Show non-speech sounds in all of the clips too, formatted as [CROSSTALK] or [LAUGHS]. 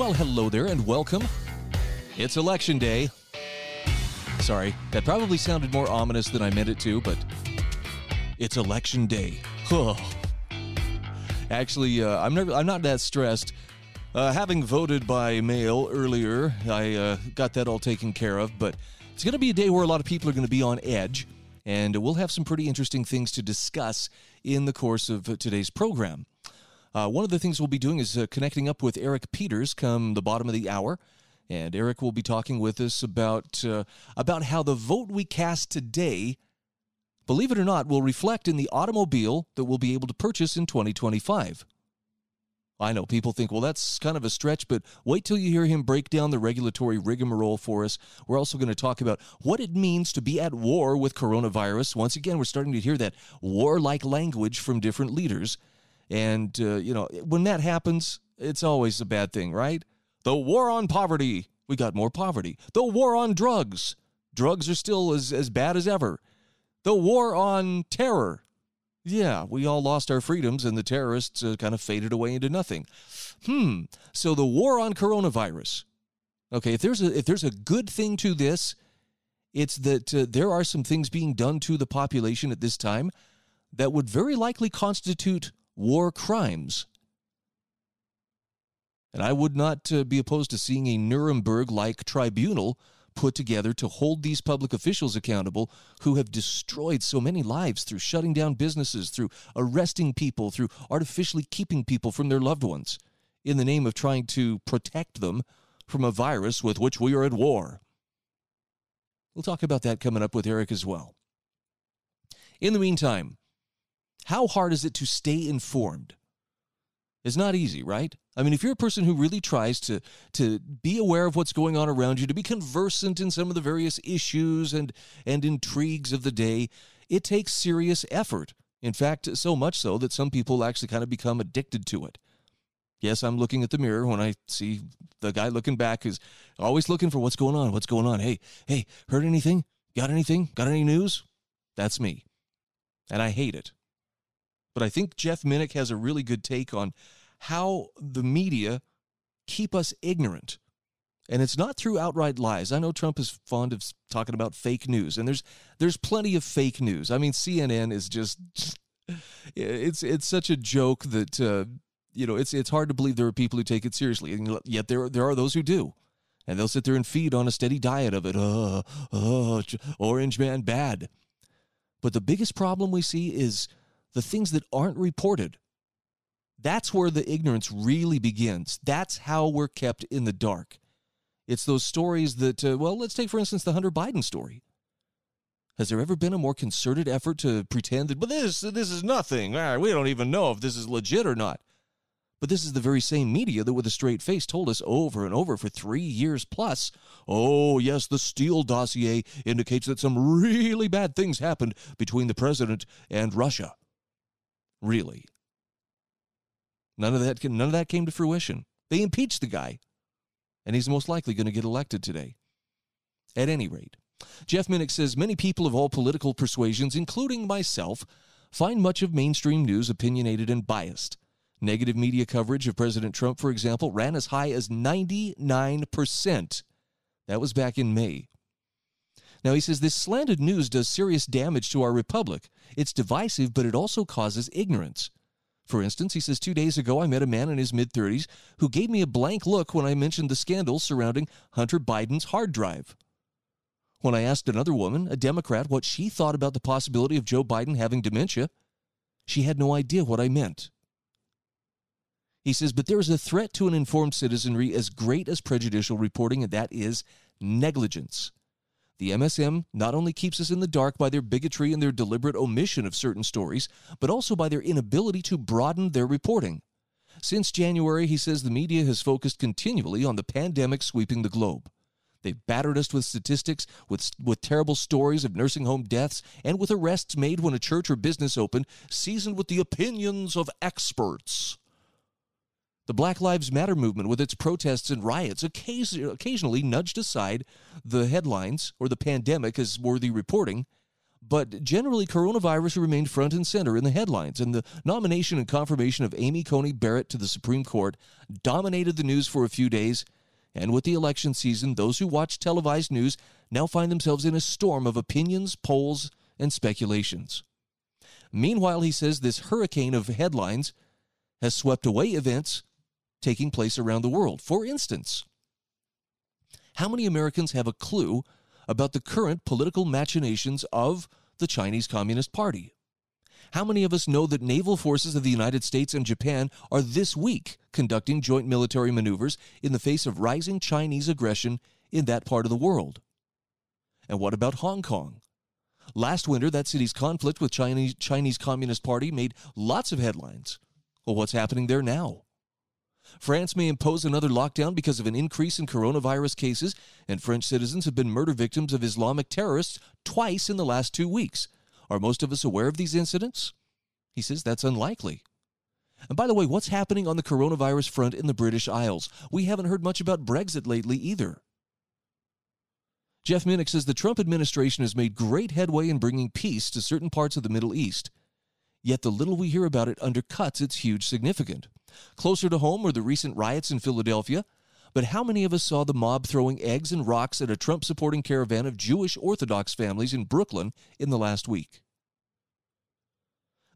Well, hello there and welcome. It's election day. Sorry, that probably sounded more ominous than I meant it to, but it's election day. Oh. Actually, uh, I'm never, I'm not that stressed. Uh, having voted by mail earlier, I uh, got that all taken care of, but it's going to be a day where a lot of people are going to be on edge, and we'll have some pretty interesting things to discuss in the course of today's program. Uh, one of the things we'll be doing is uh, connecting up with Eric Peters come the bottom of the hour. And Eric will be talking with us about, uh, about how the vote we cast today, believe it or not, will reflect in the automobile that we'll be able to purchase in 2025. I know people think, well, that's kind of a stretch, but wait till you hear him break down the regulatory rigmarole for us. We're also going to talk about what it means to be at war with coronavirus. Once again, we're starting to hear that warlike language from different leaders. And, uh, you know, when that happens, it's always a bad thing, right? The war on poverty. We got more poverty. The war on drugs. Drugs are still as, as bad as ever. The war on terror. Yeah, we all lost our freedoms and the terrorists uh, kind of faded away into nothing. Hmm. So the war on coronavirus. Okay, if there's a if there's a good thing to this, it's that uh, there are some things being done to the population at this time that would very likely constitute war crimes. And I would not uh, be opposed to seeing a Nuremberg like tribunal put together to hold these public officials accountable who have destroyed so many lives through shutting down businesses, through arresting people, through artificially keeping people from their loved ones in the name of trying to protect them from a virus with which we are at war. We'll talk about that coming up with Eric as well. In the meantime, how hard is it to stay informed? It's not easy, right? I mean, if you're a person who really tries to to be aware of what's going on around you, to be conversant in some of the various issues and and intrigues of the day, it takes serious effort. In fact, so much so that some people actually kind of become addicted to it. Yes, I'm looking at the mirror when I see the guy looking back is always looking for what's going on, what's going on. Hey, hey, heard anything? Got anything? Got any news? That's me. And I hate it. But I think Jeff Minick has a really good take on how the media keep us ignorant. And it's not through outright lies. I know Trump is fond of talking about fake news, and there's there's plenty of fake news. I mean, CNN is just [LAUGHS] it's it's such a joke that uh, you know it's it's hard to believe there are people who take it seriously, and yet there there are those who do, and they'll sit there and feed on a steady diet of it. Uh, uh, orange man bad. But the biggest problem we see is the things that aren't reported. That's where the ignorance really begins. That's how we're kept in the dark. It's those stories that, uh, well, let's take, for instance, the Hunter Biden story. Has there ever been a more concerted effort to pretend that, but this, this is nothing. Ah, we don't even know if this is legit or not. But this is the very same media that, with a straight face, told us over and over for three years plus oh, yes, the Steele dossier indicates that some really bad things happened between the president and Russia. Really. None of that none of that came to fruition. They impeached the guy, and he's most likely going to get elected today. At any rate, Jeff Minick says many people of all political persuasions, including myself, find much of mainstream news opinionated and biased. Negative media coverage of President Trump, for example, ran as high as 99%. That was back in May. Now, he says this slanted news does serious damage to our republic. It's divisive, but it also causes ignorance. For instance, he says, Two days ago, I met a man in his mid 30s who gave me a blank look when I mentioned the scandal surrounding Hunter Biden's hard drive. When I asked another woman, a Democrat, what she thought about the possibility of Joe Biden having dementia, she had no idea what I meant. He says, but there is a threat to an informed citizenry as great as prejudicial reporting, and that is negligence. The MSM not only keeps us in the dark by their bigotry and their deliberate omission of certain stories, but also by their inability to broaden their reporting. Since January, he says the media has focused continually on the pandemic sweeping the globe. They've battered us with statistics, with, with terrible stories of nursing home deaths, and with arrests made when a church or business opened, seasoned with the opinions of experts. The Black Lives Matter movement, with its protests and riots, occasionally nudged aside the headlines or the pandemic as worthy reporting, but generally coronavirus remained front and center in the headlines, and the nomination and confirmation of Amy Coney Barrett to the Supreme Court dominated the news for a few days and with the election season, those who watch televised news now find themselves in a storm of opinions, polls, and speculations. Meanwhile, he says this hurricane of headlines has swept away events taking place around the world. For instance, how many Americans have a clue about the current political machinations of the Chinese Communist Party? How many of us know that naval forces of the United States and Japan are this week conducting joint military maneuvers in the face of rising Chinese aggression in that part of the world? And what about Hong Kong? Last winter, that city's conflict with Chinese Chinese Communist Party made lots of headlines. Well, what's happening there now? France may impose another lockdown because of an increase in coronavirus cases, and French citizens have been murder victims of Islamic terrorists twice in the last two weeks. Are most of us aware of these incidents? He says that's unlikely. And by the way, what's happening on the coronavirus front in the British Isles? We haven't heard much about Brexit lately either. Jeff Minick says the Trump administration has made great headway in bringing peace to certain parts of the Middle East. Yet the little we hear about it undercuts its huge significance. Closer to home were the recent riots in Philadelphia, but how many of us saw the mob throwing eggs and rocks at a Trump supporting caravan of Jewish Orthodox families in Brooklyn in the last week?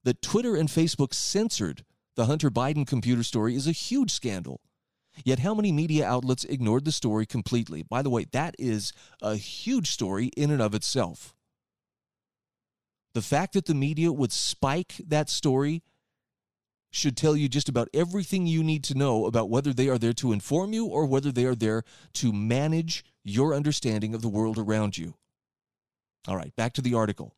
That Twitter and Facebook censored the Hunter Biden computer story is a huge scandal. Yet, how many media outlets ignored the story completely? By the way, that is a huge story in and of itself. The fact that the media would spike that story should tell you just about everything you need to know about whether they are there to inform you or whether they are there to manage your understanding of the world around you. All right, back to the article.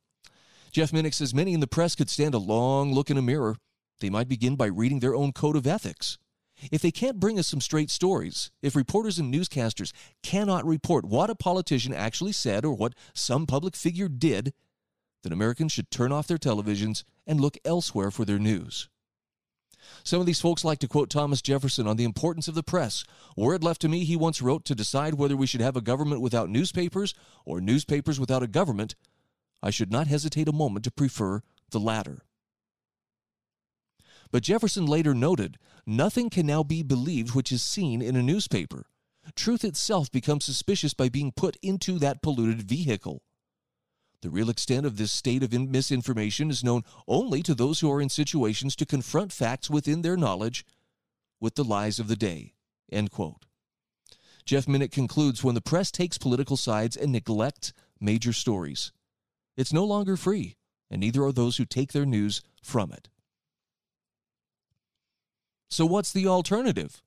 Jeff Minick says many in the press could stand a long look in a mirror. They might begin by reading their own code of ethics. If they can't bring us some straight stories, if reporters and newscasters cannot report what a politician actually said or what some public figure did, then Americans should turn off their televisions and look elsewhere for their news. Some of these folks like to quote Thomas Jefferson on the importance of the press. Were it left to me, he once wrote, to decide whether we should have a government without newspapers or newspapers without a government, I should not hesitate a moment to prefer the latter. But Jefferson later noted nothing can now be believed which is seen in a newspaper. Truth itself becomes suspicious by being put into that polluted vehicle. The real extent of this state of misinformation is known only to those who are in situations to confront facts within their knowledge with the lies of the day. End quote. Jeff Minick concludes when the press takes political sides and neglects major stories, it's no longer free, and neither are those who take their news from it. So, what's the alternative?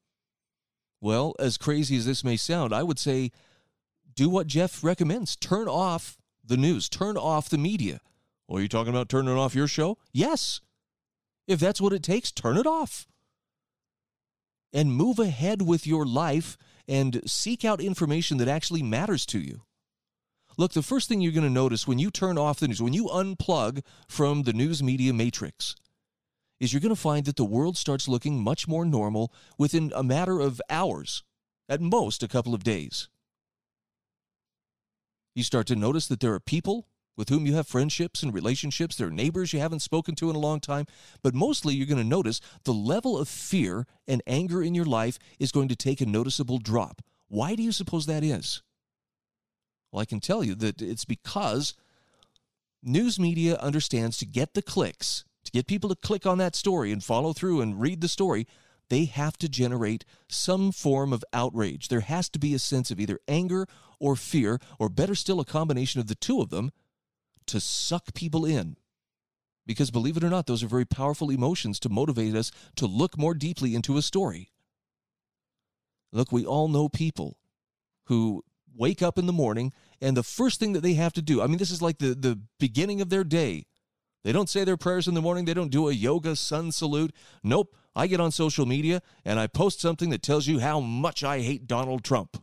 Well, as crazy as this may sound, I would say do what Jeff recommends turn off the news, turn off the media. Or are you talking about turning off your show? Yes. If that's what it takes, turn it off. And move ahead with your life and seek out information that actually matters to you. Look, the first thing you're going to notice when you turn off the news, when you unplug from the news media matrix, is you're going to find that the world starts looking much more normal within a matter of hours, at most a couple of days. You start to notice that there are people with whom you have friendships and relationships. There are neighbors you haven't spoken to in a long time. But mostly, you're going to notice the level of fear and anger in your life is going to take a noticeable drop. Why do you suppose that is? Well, I can tell you that it's because news media understands to get the clicks, to get people to click on that story and follow through and read the story, they have to generate some form of outrage. There has to be a sense of either anger or fear, or better still, a combination of the two of them to suck people in. Because believe it or not, those are very powerful emotions to motivate us to look more deeply into a story. Look, we all know people who wake up in the morning and the first thing that they have to do, I mean, this is like the, the beginning of their day. They don't say their prayers in the morning, they don't do a yoga sun salute. Nope. I get on social media and I post something that tells you how much I hate Donald Trump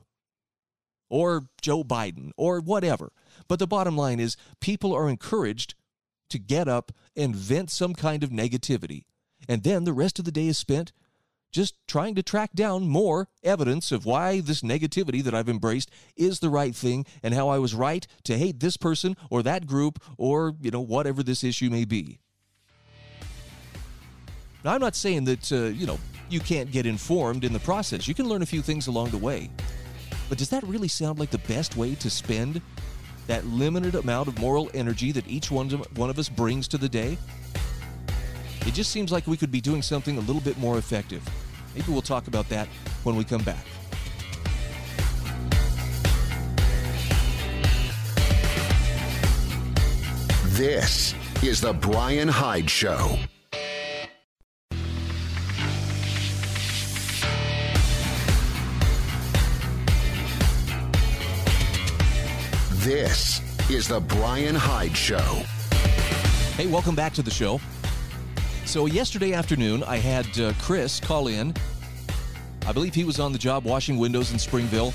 or Joe Biden or whatever. But the bottom line is people are encouraged to get up and vent some kind of negativity. And then the rest of the day is spent just trying to track down more evidence of why this negativity that I've embraced is the right thing and how I was right to hate this person or that group or, you know, whatever this issue may be. Now, I'm not saying that, uh, you know, you can't get informed in the process. You can learn a few things along the way. But does that really sound like the best way to spend that limited amount of moral energy that each one of, one of us brings to the day? It just seems like we could be doing something a little bit more effective. Maybe we'll talk about that when we come back. This is The Bryan Hyde Show. This is The Bryan Hyde Show. Hey, welcome back to the show. So, yesterday afternoon, I had uh, Chris call in. I believe he was on the job washing windows in Springville.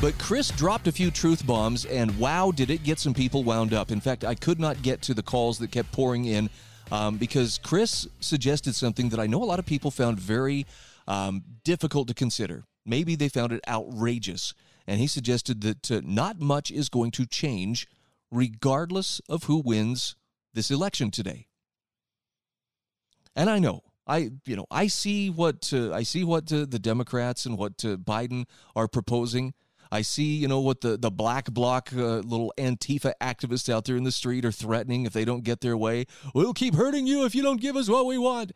But Chris dropped a few truth bombs, and wow, did it get some people wound up. In fact, I could not get to the calls that kept pouring in um, because Chris suggested something that I know a lot of people found very um, difficult to consider. Maybe they found it outrageous and he suggested that uh, not much is going to change regardless of who wins this election today. And I know, I you know, I see what uh, I see what uh, the Democrats and what uh, Biden are proposing. I see, you know, what the the black bloc uh, little Antifa activists out there in the street are threatening if they don't get their way. We'll keep hurting you if you don't give us what we want.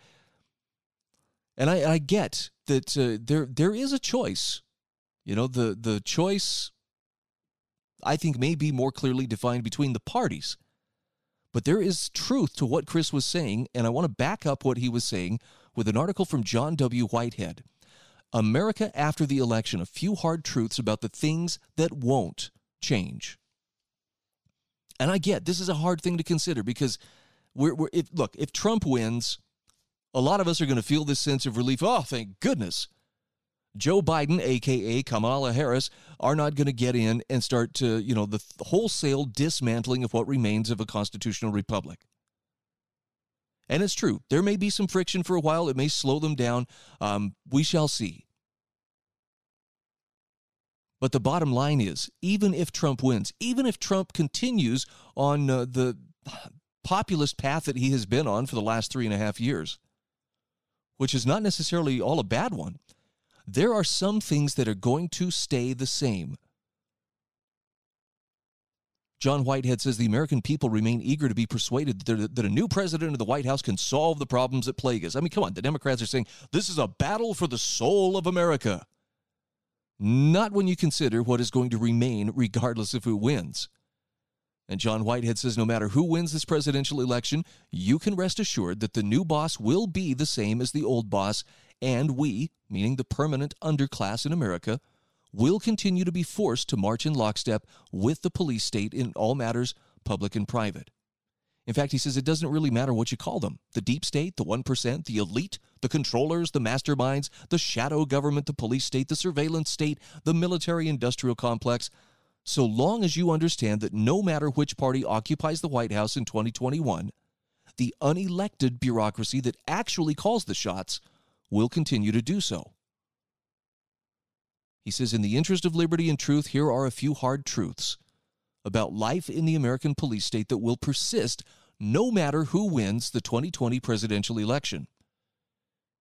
And I, I get that uh, there there is a choice you know, the the choice I think may be more clearly defined between the parties. But there is truth to what Chris was saying, and I want to back up what he was saying with an article from John W. Whitehead. America after the election, a few hard truths about the things that won't change. And I get this is a hard thing to consider because we're, we're if, look, if Trump wins, a lot of us are going to feel this sense of relief. Oh, thank goodness. Joe Biden, aka Kamala Harris, are not going to get in and start to, you know, the wholesale dismantling of what remains of a constitutional republic. And it's true. There may be some friction for a while. It may slow them down. Um, we shall see. But the bottom line is even if Trump wins, even if Trump continues on uh, the populist path that he has been on for the last three and a half years, which is not necessarily all a bad one, there are some things that are going to stay the same. John Whitehead says the American people remain eager to be persuaded that, a new president of the White House can solve the problems that plague us. I mean, come on, the Democrats are saying this is a battle for the soul of America. Not when you consider what is going to remain, regardless of who wins. And John Whitehead says no matter who wins this presidential election, you can rest assured that the new boss will be the same as the old boss, and we, meaning the permanent underclass in America, will continue to be forced to march in lockstep with the police state in all matters, public and private. In fact, he says it doesn't really matter what you call them the deep state, the 1%, the elite, the controllers, the masterminds, the shadow government, the police state, the surveillance state, the military industrial complex. So long as you understand that no matter which party occupies the White House in 2021, the unelected bureaucracy that actually calls the shots will continue to do so. He says, In the interest of liberty and truth, here are a few hard truths about life in the American police state that will persist no matter who wins the 2020 presidential election.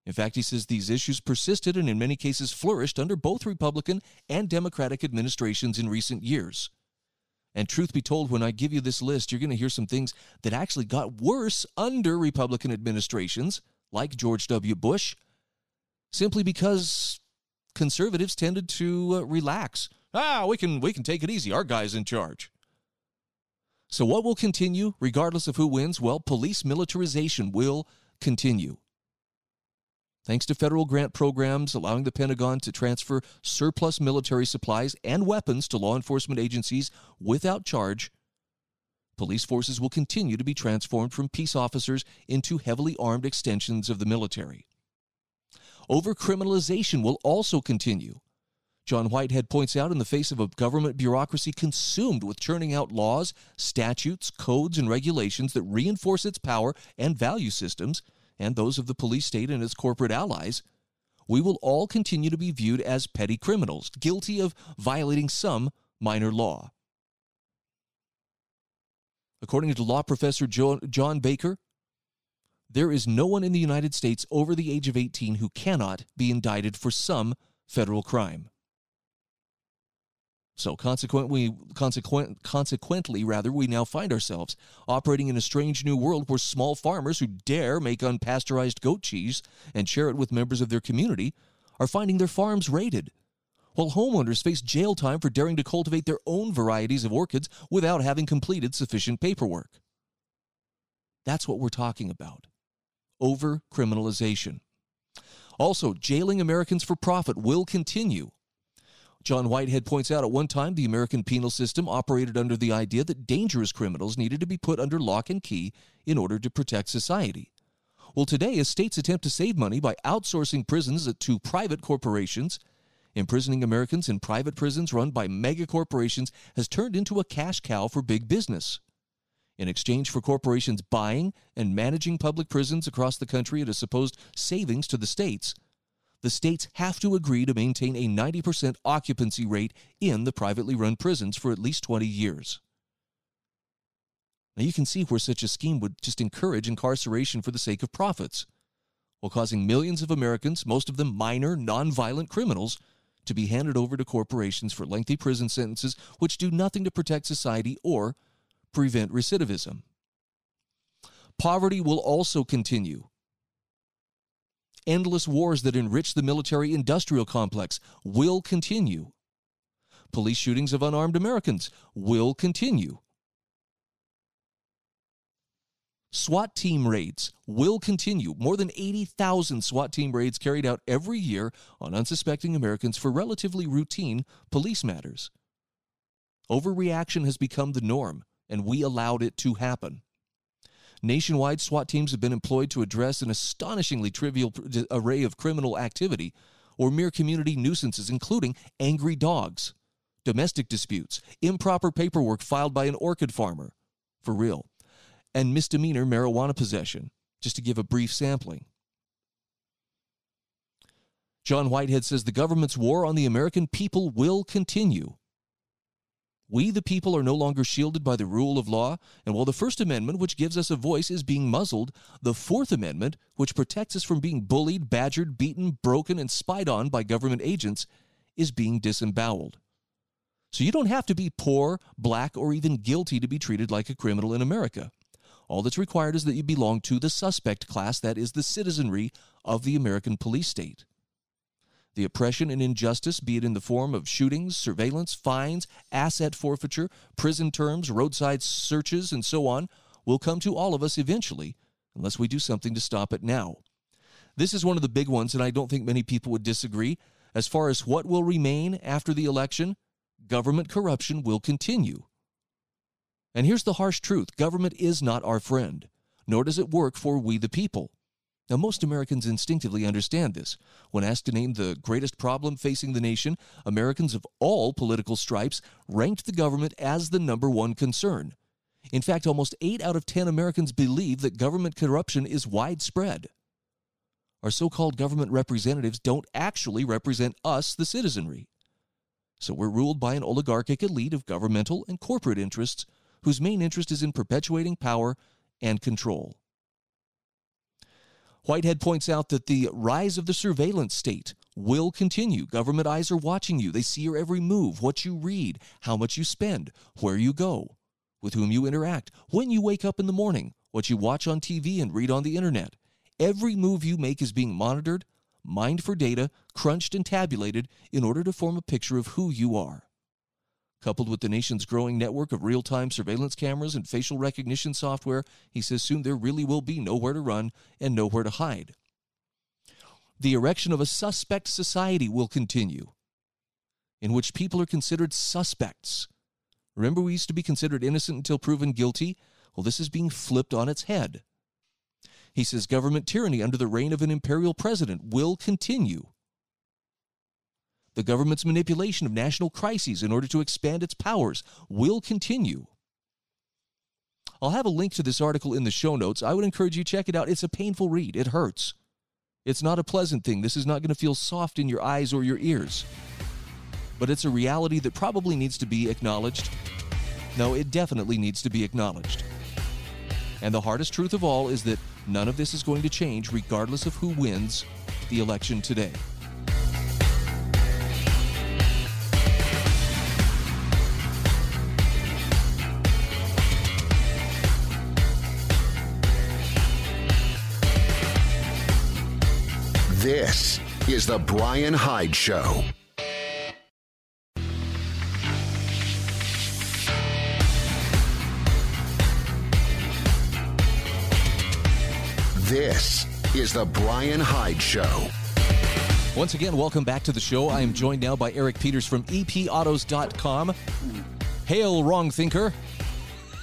In fact, he says these issues persisted and in many cases flourished under both Republican and Democratic administrations in recent years. And truth be told, when I give you this list, you're going to hear some things that actually got worse under Republican administrations, like George W. Bush, simply because conservatives tended to uh, relax. Ah, we can we can take it easy. Our guy's in charge. So what will continue regardless of who wins? Well, police militarization will continue. Thanks to federal grant programs allowing the Pentagon to transfer surplus military supplies and weapons to law enforcement agencies without charge, police forces will continue to be transformed from peace officers into heavily armed extensions of the military. Overcriminalization will also continue. John Whitehead points out in the face of a government bureaucracy consumed with churning out laws, statutes, codes, and regulations that reinforce its power and value systems, and those of the police state and its corporate allies, we will all continue to be viewed as petty criminals, guilty of violating some minor law. According to law professor John Baker, there is no one in the United States over the age of 18 who cannot be indicted for some federal crime. So consequently, consequent, consequently, rather, we now find ourselves operating in a strange new world where small farmers who dare make unpasteurized goat cheese and share it with members of their community are finding their farms raided, while homeowners face jail time for daring to cultivate their own varieties of orchids without having completed sufficient paperwork. That's what we're talking about. Over criminalization. Also, jailing Americans for profit will continue John Whitehead points out at one time the American penal system operated under the idea that dangerous criminals needed to be put under lock and key in order to protect society. Well, today, as states attempt to save money by outsourcing prisons to private corporations, imprisoning Americans in private prisons run by mega corporations has turned into a cash cow for big business. In exchange for corporations buying and managing public prisons across the country at a supposed savings to the states, the states have to agree to maintain a 90% occupancy rate in the privately run prisons for at least 20 years. Now, you can see where such a scheme would just encourage incarceration for the sake of profits, while causing millions of Americans, most of them minor, nonviolent criminals, to be handed over to corporations for lengthy prison sentences which do nothing to protect society or prevent recidivism. Poverty will also continue endless wars that enrich the military industrial complex will continue. Police shootings of unarmed Americans will continue. SWAT team raids will continue. More than 80,000 SWAT team raids carried out every year on unsuspecting Americans for relatively routine police matters. Overreaction has become the norm, and we allowed it to happen. Nationwide, SWAT teams have been employed to address an astonishingly trivial array of criminal activity or mere community nuisances, including angry dogs, domestic disputes, improper paperwork filed by an orchid farmer, for real, and misdemeanor marijuana possession, just to give a brief sampling. John Whitehead says the government's war on the American people will continue. We, the people, are no longer shielded by the rule of law, and while the First Amendment, which gives us a voice, is being muzzled, the Fourth Amendment, which protects us from being bullied, badgered, beaten, broken, and spied on by government agents, is being disemboweled. So you don't have to be poor, black, or even guilty to be treated like a criminal in America. All that's required is that you belong to the suspect class, that is, the citizenry of the American police state. The oppression and injustice, be it in the form of shootings, surveillance, fines, asset forfeiture, prison terms, roadside searches, and so on, will come to all of us eventually, unless we do something to stop it now. This is one of the big ones, and I don't think many people would disagree. As far as what will remain after the election, government corruption will continue. And here's the harsh truth government is not our friend, nor does it work for we the people. Now, most Americans instinctively understand this. When asked to name the greatest problem facing the nation, Americans of all political stripes ranked the government as the number one concern. In fact, almost 8 out of 10 Americans believe that government corruption is widespread. Our so called government representatives don't actually represent us, the citizenry. So we're ruled by an oligarchic elite of governmental and corporate interests whose main interest is in perpetuating power and control. Whitehead points out that the rise of the surveillance state will continue. Government eyes are watching you. They see your every move, what you read, how much you spend, where you go, with whom you interact, when you wake up in the morning, what you watch on TV and read on the internet. Every move you make is being monitored, mined for data, crunched and tabulated in order to form a picture of who you are. Coupled with the nation's growing network of real time surveillance cameras and facial recognition software, he says soon there really will be nowhere to run and nowhere to hide. The erection of a suspect society will continue, in which people are considered suspects. Remember, we used to be considered innocent until proven guilty? Well, this is being flipped on its head. He says government tyranny under the reign of an imperial president will continue. The government's manipulation of national crises in order to expand its powers will continue. I'll have a link to this article in the show notes. I would encourage you check it out. It's a painful read. It hurts. It's not a pleasant thing. This is not going to feel soft in your eyes or your ears. But it's a reality that probably needs to be acknowledged. No, it definitely needs to be acknowledged. And the hardest truth of all is that none of this is going to change regardless of who wins the election today. This is The Bryan Hyde Show. This is The Bryan Hyde Show. Once again, welcome back to the show. I am joined now by Eric Peters from epautos.com. Hail, wrong thinker.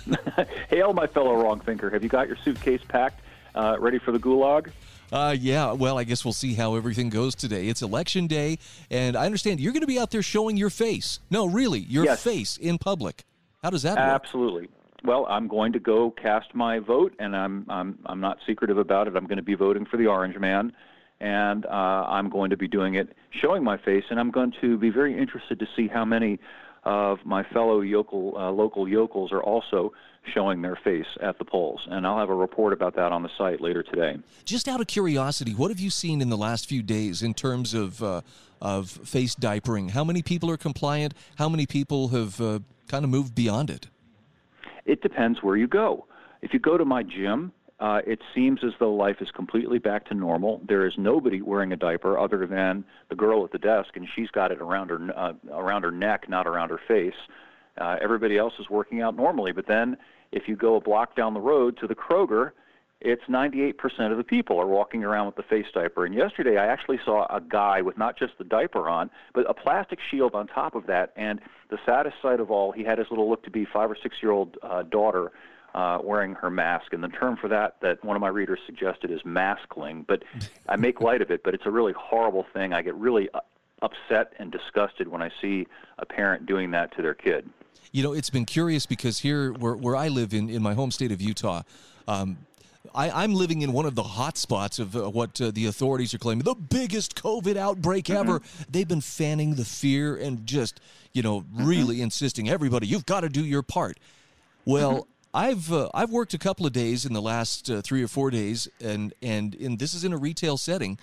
[LAUGHS] Hail, my fellow wrong thinker. Have you got your suitcase packed, uh, ready for the gulag? Uh, yeah, well, I guess we'll see how everything goes today. It's election day, and I understand you're going to be out there showing your face. No, really, your Yes. face in public. How does that work? Absolutely. Well, I'm going to go cast my vote, and I'm I'm I'm not secretive about it. I'm going to be voting for the Orange Man, and uh, I'm going to be doing it showing my face, and I'm going to be very interested to see how many of my fellow yokel uh, local yokels are also showing their face at the polls, and I'll have a report about that on the site later today. Just out of curiosity, what have you seen in the last few days in terms of uh, of face diapering? How many people are compliant? How many people have uh, kind of moved beyond it? It depends where you go. If you go to my gym, uh, it seems as though life is completely back to normal. There is nobody wearing a diaper other than the girl at the desk, and she's got it around her uh, around her neck, not around her face. Uh, everybody else is working out normally. But then, if you go a block down the road to the Kroger, it's 98% of the people are walking around with the face diaper. And yesterday, I actually saw a guy with not just the diaper on, but a plastic shield on top of that. And the saddest sight of all, he had his little look to be five or six year old uh, daughter uh, wearing her mask. And the term for that, that one of my readers suggested, is maskling. But [LAUGHS] I make light of it, but it's a really horrible thing. I get really uh, upset and disgusted when I see a parent doing that to their kid. You know, it's been curious because here, where, where I live in, in my home state of Utah, um, I, I'm living in one of the hot spots of uh, what uh, the authorities are claiming the biggest COVID outbreak ever. They've been fanning the fear and just, you know, really insisting everybody, you've got to do your part. Well, I've uh, I've worked a couple of days in the last uh, three or four days, and and in, this is in a retail setting,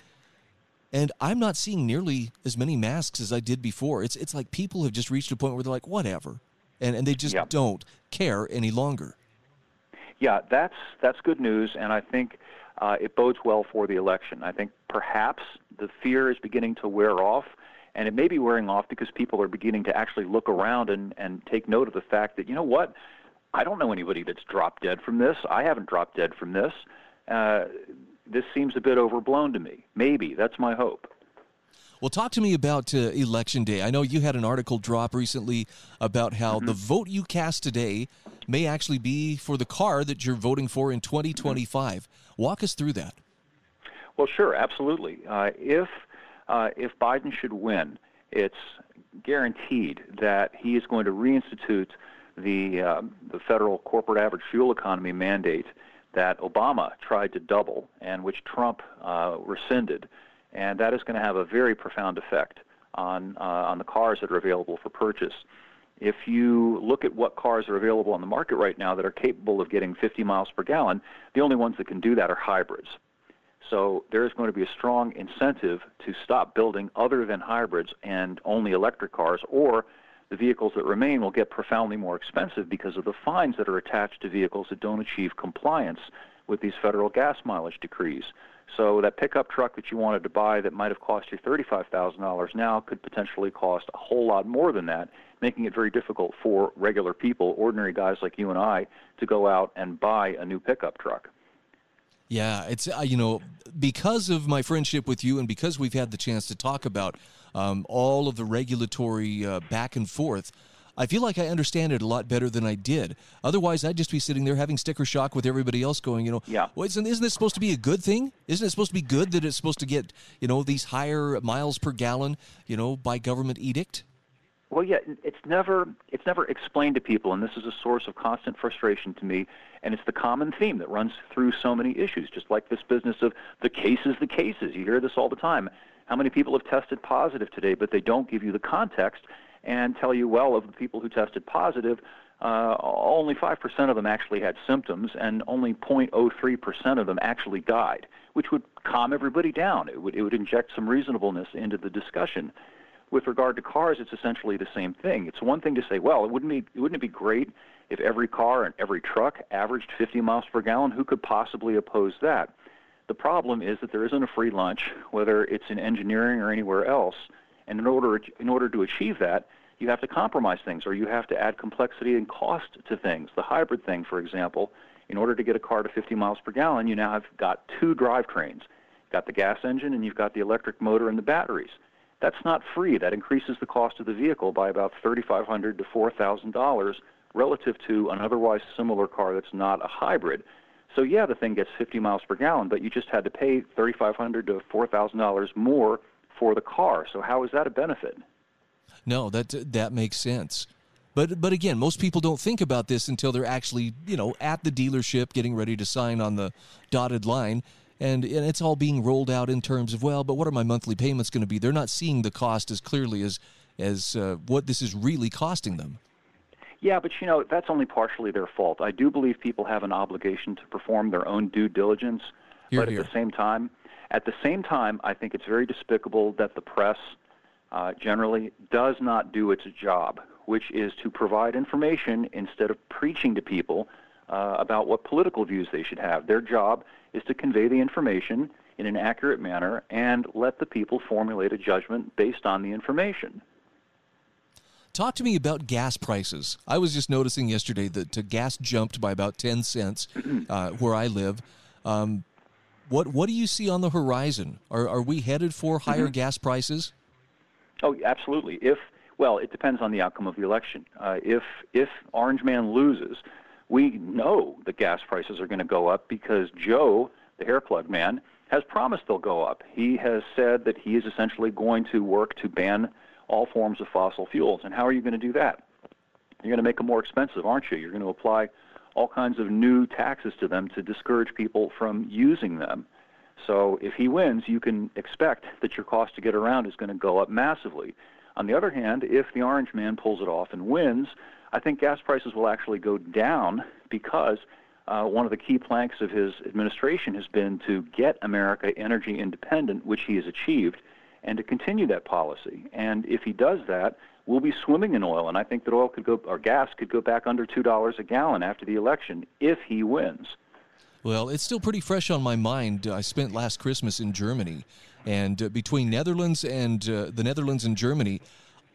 and I'm not seeing nearly as many masks as I did before. It's it's like people have just reached a point where they're like, whatever, and and they just Yeah. don't care any longer. Yeah, that's that's good news, and I think uh, it bodes well for the election. I think perhaps the fear is beginning to wear off, and it may be wearing off because people are beginning to actually look around and and take note of the fact that you know what, I don't know anybody that's dropped dead from this. I haven't dropped dead from this. Uh, this seems a bit overblown to me. Maybe that's my hope. Well, talk to me about uh, election day. I know you had an article drop recently about how the vote you cast today may actually be for the car that you're voting for in 2025. Walk us through that. Well, sure, absolutely. Uh, if uh, if Biden should win, it's guaranteed that he is going to reinstitute the uh, the federal corporate average fuel economy mandate that Obama tried to double and which Trump uh, rescinded, and that is going to have a very profound effect on uh, on the cars that are available for purchase. If you look at what cars are available on the market right now that are capable of getting 50 miles per gallon, the only ones that can do that are hybrids. So there is going to be a strong incentive to stop building other than hybrids and only electric cars, or the vehicles that remain will get profoundly more expensive because of the fines that are attached to vehicles that don't achieve compliance with these federal gas mileage decrees. So that pickup truck that you wanted to buy that might have cost you $35,000 now could potentially cost a whole lot more than that, making it very difficult for regular people, ordinary guys like you and I, to go out and buy a new pickup truck. Yeah, it's uh, you know because of my friendship with you and because we've had the chance to talk about um, all of the regulatory uh, back and forth. I feel like I understand it a lot better than I did. Otherwise, I'd just be sitting there having sticker shock with everybody else going, you know, yeah. well, isn't, isn't this supposed to be a good thing? Isn't it supposed to be good that it's supposed to get, you know, these higher miles per gallon, you know, by government edict? Well, yeah, it's never it's never explained to people, and this is a source of constant frustration to me. And it's the common theme that runs through so many issues, just like this business of the cases, the cases. You hear this all the time. How many people have tested positive today, but they don't give you the context and tell you, well, of the people who tested positive, uh, only 5% of them actually had symptoms, and only 0.03% of them actually died, which would calm everybody down. It would, it would inject some reasonableness into the discussion. With regard to cars, it's essentially the same thing. It's one thing to say, well, it wouldn't be, wouldn't it be great if every car and every truck averaged 50 miles per gallon? Who could possibly oppose that? The problem is that there isn't a free lunch, whether it's in engineering or anywhere else. And in order, in order to achieve that, you have to compromise things or you have to add complexity and cost to things. The hybrid thing, for example, in order to get a car to 50 miles per gallon, you now have got two drivetrains. You've got the gas engine and you've got the electric motor and the batteries. That's not free. That increases the cost of the vehicle by about $3,500 to $4,000 relative to an otherwise similar car that's not a hybrid. So yeah, the thing gets 50 miles per gallon, but you just had to pay $3,500 to $4,000 more for the car. So how is that a benefit? No, that that makes sense. But but again, most people don't think about this until they're actually, you know, at the dealership getting ready to sign on the dotted line and, and it's all being rolled out in terms of well, but what are my monthly payments going to be? They're not seeing the cost as clearly as as uh, what this is really costing them. Yeah, but you know that's only partially their fault. I do believe people have an obligation to perform their own due diligence, Here, but here. at the same time, at the same time, I think it's very despicable that the press uh, generally does not do its job, which is to provide information instead of preaching to people uh, about what political views they should have. Their job is to convey the information in an accurate manner and let the people formulate a judgment based on the information. Talk to me about gas prices. I was just noticing yesterday that uh, gas jumped by about 10 cents uh, where I live. Um, what, what do you see on the horizon? Are, are we headed for higher mm-hmm. gas prices? Oh, absolutely. If well, it depends on the outcome of the election. Uh, if if Orange Man loses, we know the gas prices are going to go up because Joe, the hair plug man, has promised they'll go up. He has said that he is essentially going to work to ban all forms of fossil fuels. And how are you going to do that? You're going to make them more expensive, aren't you? You're going to apply all kinds of new taxes to them to discourage people from using them. So if he wins, you can expect that your cost to get around is going to go up massively. On the other hand, if the orange man pulls it off and wins, I think gas prices will actually go down because uh, one of the key planks of his administration has been to get America energy independent, which he has achieved, and to continue that policy. And if he does that, we'll be swimming in oil. And I think that oil could go, or gas could go back under two dollars a gallon after the election if he wins. Well, it's still pretty fresh on my mind. I spent last Christmas in Germany, and uh, between Netherlands and uh, the Netherlands and Germany,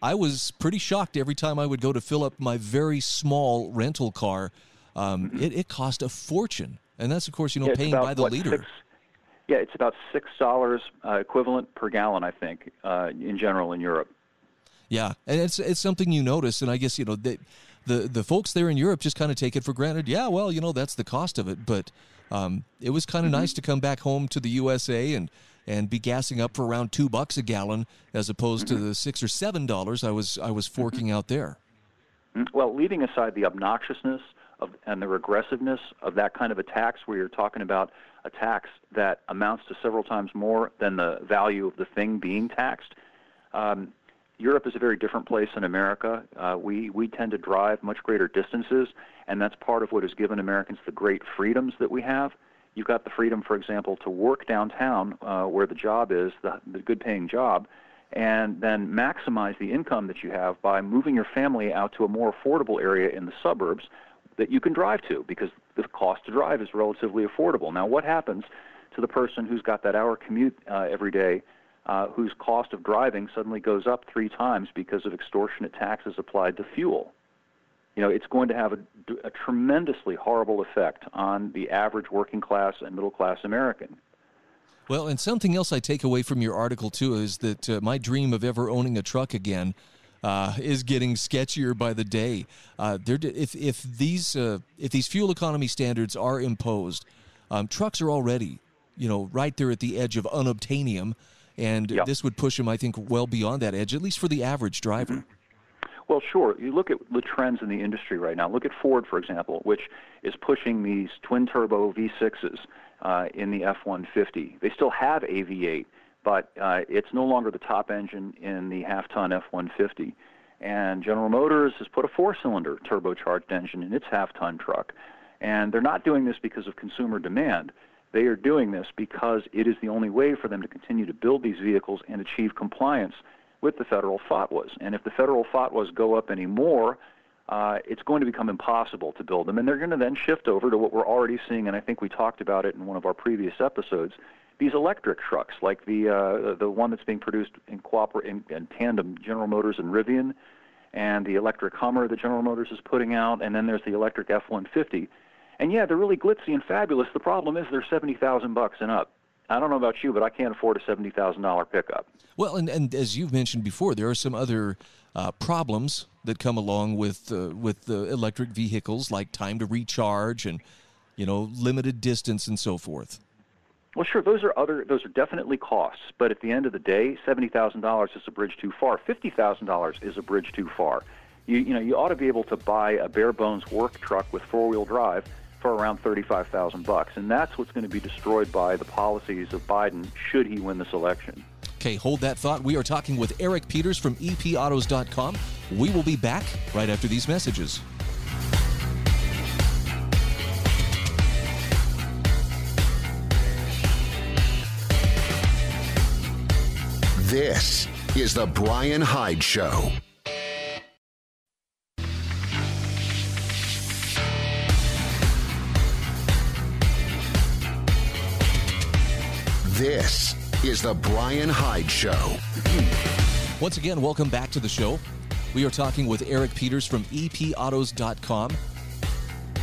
I was pretty shocked every time I would go to fill up my very small rental car. Um, mm-hmm. it, it, cost a fortune, and that's of course you know yeah, paying about, by the what, liter. Six, yeah, it's about six dollars uh, equivalent per gallon, I think, uh, in general in Europe. Yeah, and it's it's something you notice, and I guess you know they, the the folks there in Europe just kind of take it for granted. Yeah, well, you know that's the cost of it, but um, it was kind of mm-hmm. nice to come back home to the USA and and be gassing up for around two bucks a gallon as opposed mm-hmm. to the six or seven dollars I was I was forking mm-hmm. out there. Mm-hmm. Well, leaving aside the obnoxiousness of and the regressiveness of that kind of a tax, where you're talking about a tax that amounts to several times more than the value of the thing being taxed. Um, Europe is a very different place than America. Uh, we we tend to drive much greater distances, and that's part of what has given Americans the great freedoms that we have. You've got the freedom, for example, to work downtown uh, where the job is, the, the good-paying job, and then maximize the income that you have by moving your family out to a more affordable area in the suburbs that you can drive to because the cost to drive is relatively affordable. Now, what happens to the person who's got that hour commute uh, every day? uh, whose cost of driving suddenly goes up three times because of extortionate taxes applied to fuel. You know, it's going to have a, a tremendously horrible effect on the average working class and middle class American. Well, and something else I take away from your article too is that uh, my dream of ever owning a truck again uh, is getting sketchier by the day. Uh, if if these uh, if these fuel economy standards are imposed, um, trucks are already you know right there at the edge of unobtainium, and this would push them, I think, well beyond that edge, at least for the average driver. Mm-hmm. Well, sure. You look at the trends in the industry right now. Look at Ford, for example, which is pushing these twin turbo V6s uh, in the F 150. They still have a V8, but uh, it's no longer the top engine in the half ton F 150. And General Motors has put a four cylinder turbocharged engine in its half ton truck. And they're not doing this because of consumer demand. They are doing this because it is the only way for them to continue to build these vehicles and achieve compliance with the federal fatwas. And if the federal fatwas go up any more, uh, it's going to become impossible to build them. And they're going to then shift over to what we're already seeing, and I think we talked about it in one of our previous episodes, these electric trucks, like the uh, the one that's being produced in, cooper- in, in tandem, General Motors and Rivian, and the electric Hummer that General Motors is putting out, and then there's the electric F-150. And yeah, they're really glitzy and fabulous. The problem is they're seventy thousand bucks and up. I don't know about you, but I can't afford a seventy thousand dollar pickup. Well, and, and as you've mentioned before, there are some other uh, problems that come along with uh, with the electric vehicles, like time to recharge and you know limited distance and so forth. Well, sure, those are other those are definitely costs, but at the end of the day, seventy thousand dollars is a bridge too far. Fifty thousand dollars is a bridge too far. You you know you ought to be able to buy a bare bones work truck with four wheel drive for around 35,000 bucks. And that's what's going to be destroyed by the policies of Biden should he win this election. Okay, hold that thought. We are talking with Eric Peters from epautos.com. We will be back right after these messages. This is the Bryan Hyde Show. This is the Bryan Hyde Show. Once again, welcome back to the show. We are talking with Eric Peters from epautos.com.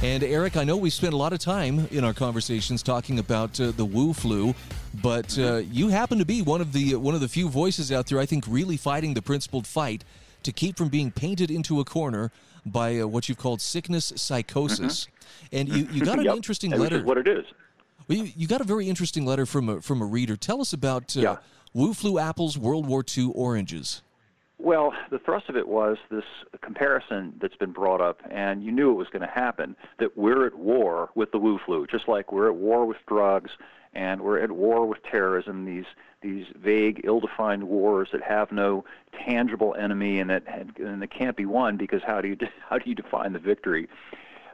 And Eric, I know we spent a lot of time in our conversations talking about uh, the Wu flu, but uh, you happen to be one of the one of the few voices out there, I think, really fighting the principled fight to keep from being painted into a corner by uh, what you've called sickness psychosis. Mm-hmm. And you, you got an yep. interesting letter. what it is. Well, you, you, got a very interesting letter from a, from a reader. Tell us about uh, yeah. Wu flu apples, World War II oranges. Well, the thrust of it was this comparison that's been brought up, and you knew it was going to happen that we're at war with the Wu flu, just like we're at war with drugs and we're at war with terrorism, these, these vague, ill defined wars that have no tangible enemy and that, and that can't be won because how do you, [LAUGHS] how do you define the victory?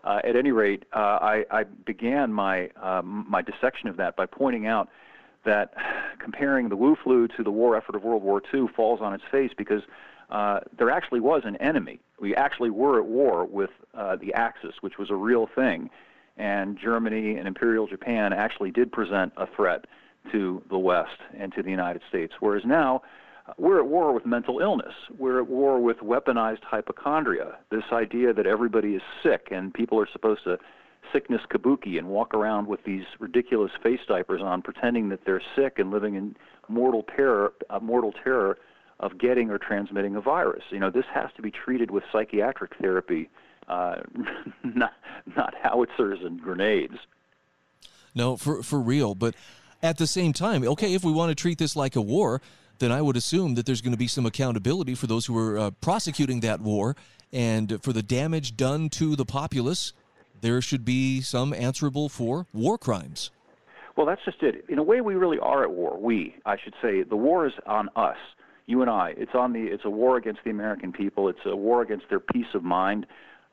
Uh, at any rate, uh, I, I, began my um, my dissection of that by pointing out that [SIGHS] comparing the Wu flu to the war effort of World War II falls on its face because uh, there actually was an enemy. We actually were at war with uh, the Axis, which was a real thing, and Germany and Imperial Japan actually did present a threat to the West and to the United States. Whereas now, we're at war with mental illness. We're at war with weaponized hypochondria. This idea that everybody is sick and people are supposed to sickness kabuki and walk around with these ridiculous face diapers on, pretending that they're sick and living in mortal terror, uh, mortal terror of getting or transmitting a virus. You know, this has to be treated with psychiatric therapy, uh, [LAUGHS] not not howitzers and grenades. No, for for real. But at the same time, okay, if we want to treat this like a war, then I would assume that there's going to be some accountability for those who are uh, prosecuting that war and for the damage done to the populace. There should be some answerable for war crimes. Well, that's just it. In a way, we really are at war. We, I should say, the war is on us, you and I. It's on the. It's a war against the American people. It's a war against their peace of mind.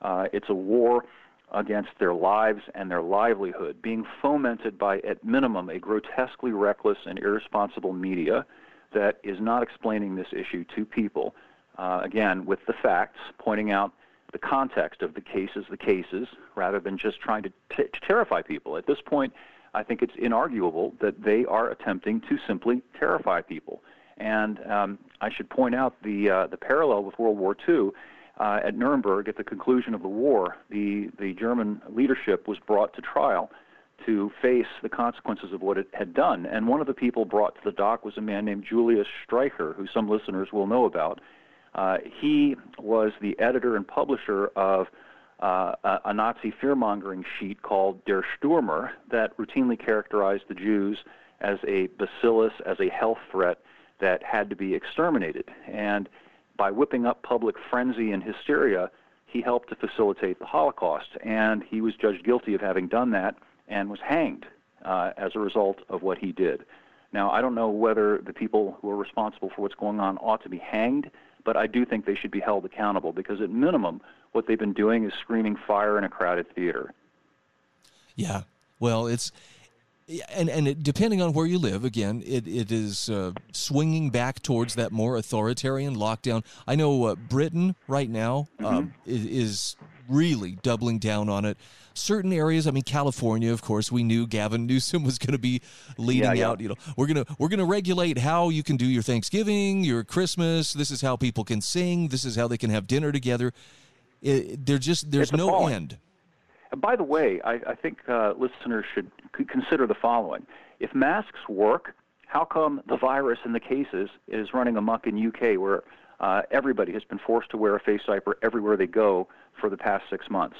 Uh, it's a war against their lives and their livelihood, being fomented by, at minimum, a grotesquely reckless and irresponsible media that is not explaining this issue to people, uh, again, with the facts, pointing out the context of the cases, the cases, rather than just trying to, t- to terrify people. At this point, I think it's inarguable that they are attempting to simply terrify people. And um, I should point out the uh, the parallel with World War II. Uh, at Nuremberg, at the conclusion of the war, the the German leadership was brought to trial to face the consequences of what it had done. And one of the people brought to the dock was a man named Julius Streicher, who some listeners will know about. Uh, he was the editor and publisher of uh, a, a Nazi fear mongering sheet called Der Stürmer that routinely characterized the Jews as a bacillus, as a health threat that had to be exterminated. And by whipping up public frenzy and hysteria, he helped to facilitate the Holocaust. And he was judged guilty of having done that and was hanged uh, as a result of what he did. Now, I don't know whether the people who are responsible for what's going on ought to be hanged, but I do think they should be held accountable because, at minimum, what they've been doing is screaming fire in a crowded theater. Yeah. Well, it's and and it, depending on where you live, again, it it is uh, swinging back towards that more authoritarian lockdown. I know uh, Britain right now mm-hmm. Um, is, is really doubling down on it. Certain areas, I mean, California, of course, we knew Gavin [LAUGHS] Newsom was going to be leading yeah, yeah. out. You know, we're gonna we're gonna regulate how you can do your Thanksgiving, your Christmas. This is how people can sing. This is how they can have dinner together. It, there just there's it's no end. By the way, I, I think uh, listeners should consider the following: if masks work, how come the virus in the cases is running amok in UK, where uh, everybody has been forced to wear a face diaper everywhere they go for the past six months?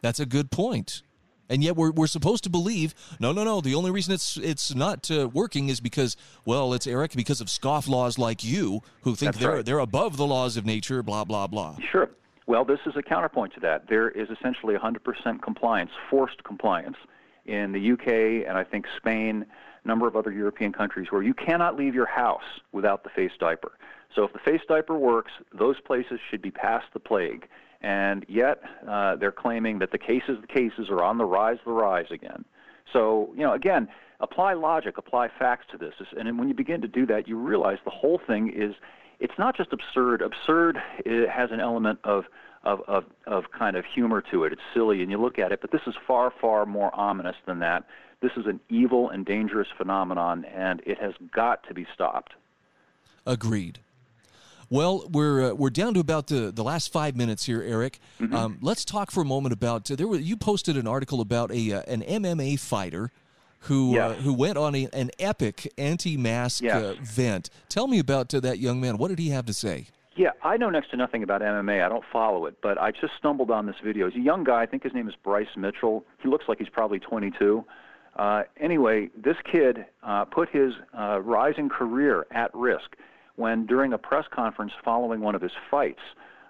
That's a good point. And yet we're, we're supposed to believe no no no the only reason it's it's not uh, working is because well it's Eric because of scofflaws like you who think That's they're right. they're above the laws of nature blah blah blah. Sure. Well, this is a counterpoint to that. There is essentially 100% compliance, forced compliance, in the UK and I think Spain, a number of other European countries, where you cannot leave your house without the face diaper. So if the face diaper works, those places should be past the plague and yet uh, they're claiming that the cases, the cases are on the rise, the rise again. So, you know, again, apply logic, apply facts to this, and when you begin to do that, you realize the whole thing is, it's not just absurd. Absurd it has an element of of, of, of kind of humor to it. It's silly, and you look at it, but this is far, far more ominous than that. This is an evil and dangerous phenomenon, and it has got to be stopped. Agreed. Well, we're uh, we're down to about the, the last five minutes here, Eric. Mm-hmm. Um, let's talk for a moment about uh, there. Were, you posted an article about a uh, an MMA fighter who uh, who went on a, an epic anti-mask uh, vent. Tell me about uh, that young man. What did he have to say? Yeah, I know next to nothing about MMA. I don't follow it, but I just stumbled on this video. He's a young guy. I think his name is Bryce Mitchell. He looks like he's probably 22. Uh, anyway, this kid uh, put his uh, rising career at risk when during a press conference following one of his fights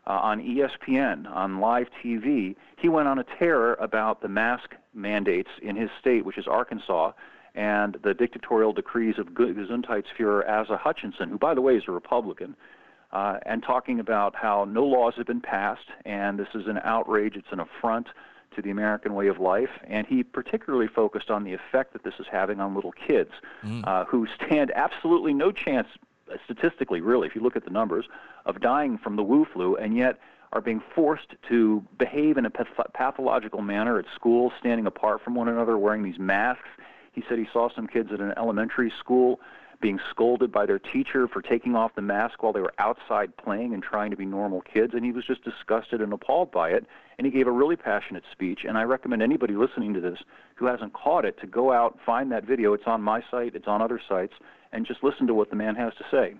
uh, on ESPN, on live TV, he went on a tear about the mask mandates in his state, which is Arkansas, and the dictatorial decrees of Gesundheitsführer Asa Hutchinson, who, by the way, is a Republican, uh, and talking about how no laws have been passed, and this is an outrage, it's an affront to the American way of life. And he particularly focused on the effect that this is having on little kids mm. uh, who stand absolutely no chance Uh, statistically, really, if you look at the numbers, of dying from the Wu flu, and yet are being forced to behave in a pathological manner at school, standing apart from one another, wearing these masks. He said he saw some kids at an elementary school being scolded by their teacher for taking off the mask while they were outside playing and trying to be normal kids, and he was just disgusted and appalled by it. And he gave a really passionate speech. And I recommend anybody listening to this who hasn't caught it to go out, find that video. It's on my site, it's on other sites, and just listen to what the man has to say.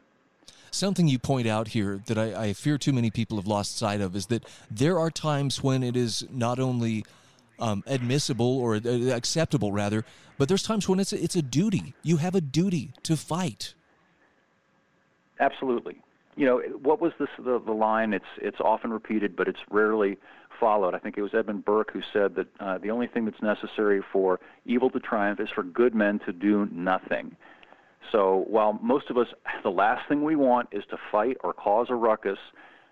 Something you point out here that I, I fear too many people have lost sight of is that there are times when it is not only um, admissible or uh, acceptable, rather, but there's times when it's a, it's a duty. You have a duty to fight. Absolutely. You know what was this the, the line? It's it's often repeated, but it's rarely followed. I think it was Edmund Burke who said that uh, the only thing that's necessary for evil to triumph is for good men to do nothing. So while most of us, the last thing we want is to fight or cause a ruckus,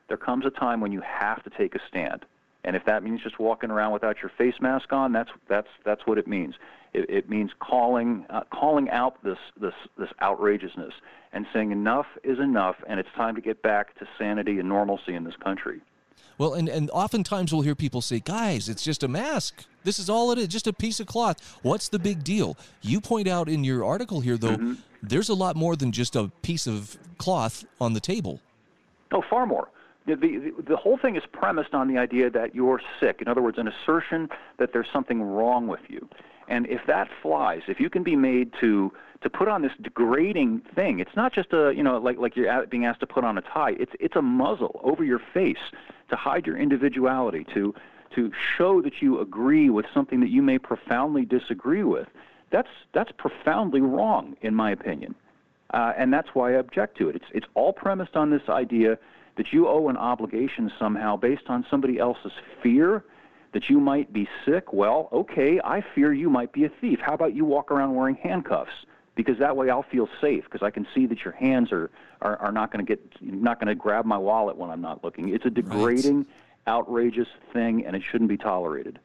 there comes a time when you have to take a stand. And if that means just walking around without your face mask on, that's that's that's what it means. It, it means calling uh, calling out this this this outrageousness and saying enough is enough, and it's time to get back to sanity and normalcy in this country. Well, and, and oftentimes we'll hear people say, guys, it's just a mask. This is all it is, just a piece of cloth. What's the big deal? You point out in your article here, though, mm-hmm. there's a lot more than just a piece of cloth on the table. Oh, far more. The, the, the whole thing is premised on the idea that you're sick. In other words, an assertion that there's something wrong with you. And if that flies, if you can be made to to put on this degrading thing. It's not just a you know like like you're being asked to put on a tie. It's it's a muzzle over your face to hide your individuality, to to show that you agree with something that you may profoundly disagree with. That's that's profoundly wrong, in my opinion, uh, and that's why I object to it. It's it's all premised on this idea that you owe an obligation somehow based on somebody else's fear that you might be sick. Well, okay, I fear you might be a thief. How about you walk around wearing handcuffs? Because that way I'll feel safe because I can see that your hands are, are, are not going to get not going to grab my wallet when I'm not looking. It's a degrading, right. outrageous thing, and it shouldn't be tolerated.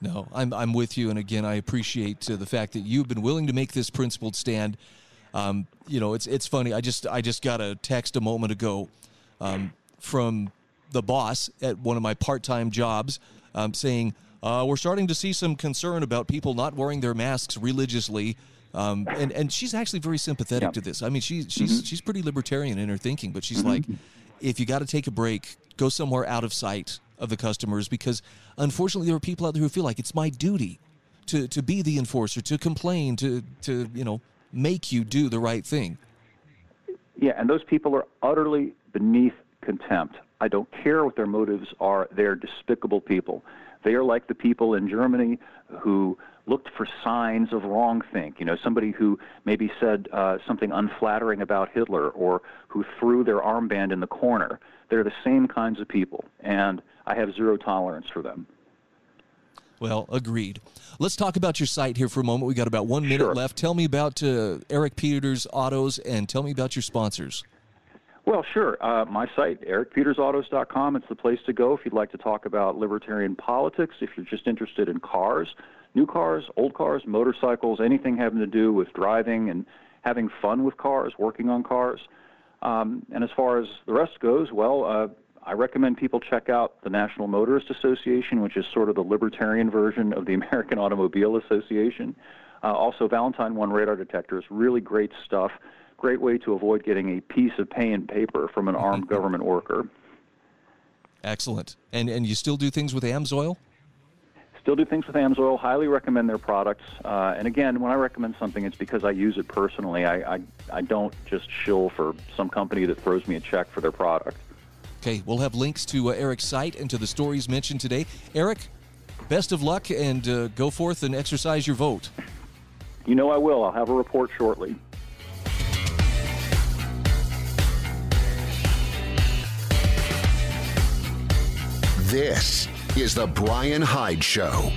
No, I'm I'm with you, and again, I appreciate uh, the fact that you've been willing to make this principled stand. Um, you know, it's it's funny. I just I just got a text a moment ago um, from the boss at one of my part-time jobs um, saying uh, we're starting to see some concern about people not wearing their masks religiously. Um, and and she's actually very sympathetic yeah. to this. I mean, she's she's mm-hmm. she's pretty libertarian in her thinking, but she's mm-hmm. like, if you got to take a break, go somewhere out of sight of the customers because unfortunately there are people out there who feel like it's my duty to to be the enforcer, to complain, to to you know make you do the right thing. Yeah, and those people are utterly beneath contempt. I don't care what their motives are. They're despicable people. They are like the people in Germany who looked for signs of wrongthink. You know, somebody who maybe said uh, something unflattering about Hitler or who threw their armband in the corner. They're the same kinds of people, and I have zero tolerance for them. Well, agreed. Let's talk about your site here for a moment. We got about one minute sure. left. Tell me about uh, Eric Peters Autos and tell me about your sponsors. Well, sure. Uh, my site, ericpetersautos.com, it's the place to go if you'd like to talk about libertarian politics, if you're just interested in cars, new cars, old cars, motorcycles, anything having to do with driving and having fun with cars, working on cars. Um, and as far as the rest goes, well, uh, I recommend people check out the National Motorist Association, which is sort of the libertarian version of the [LAUGHS] American Automobile Association. Uh, also, Valentine One radar detectors, really great stuff great way to avoid getting a piece of paying paper from an armed [LAUGHS] government worker. Excellent. And and you still do things with AMSOIL? Still do things with AMSOIL. Highly recommend their products. Uh, and again, when I recommend something, it's because I use it personally. I, I, I don't just shill for some company that throws me a check for their product. Okay, we'll have links to uh, Eric's site and to the stories mentioned today. Eric, best of luck and uh, go forth and exercise your vote. You know I will. I'll have a report shortly. This is The Bryan Hyde Show.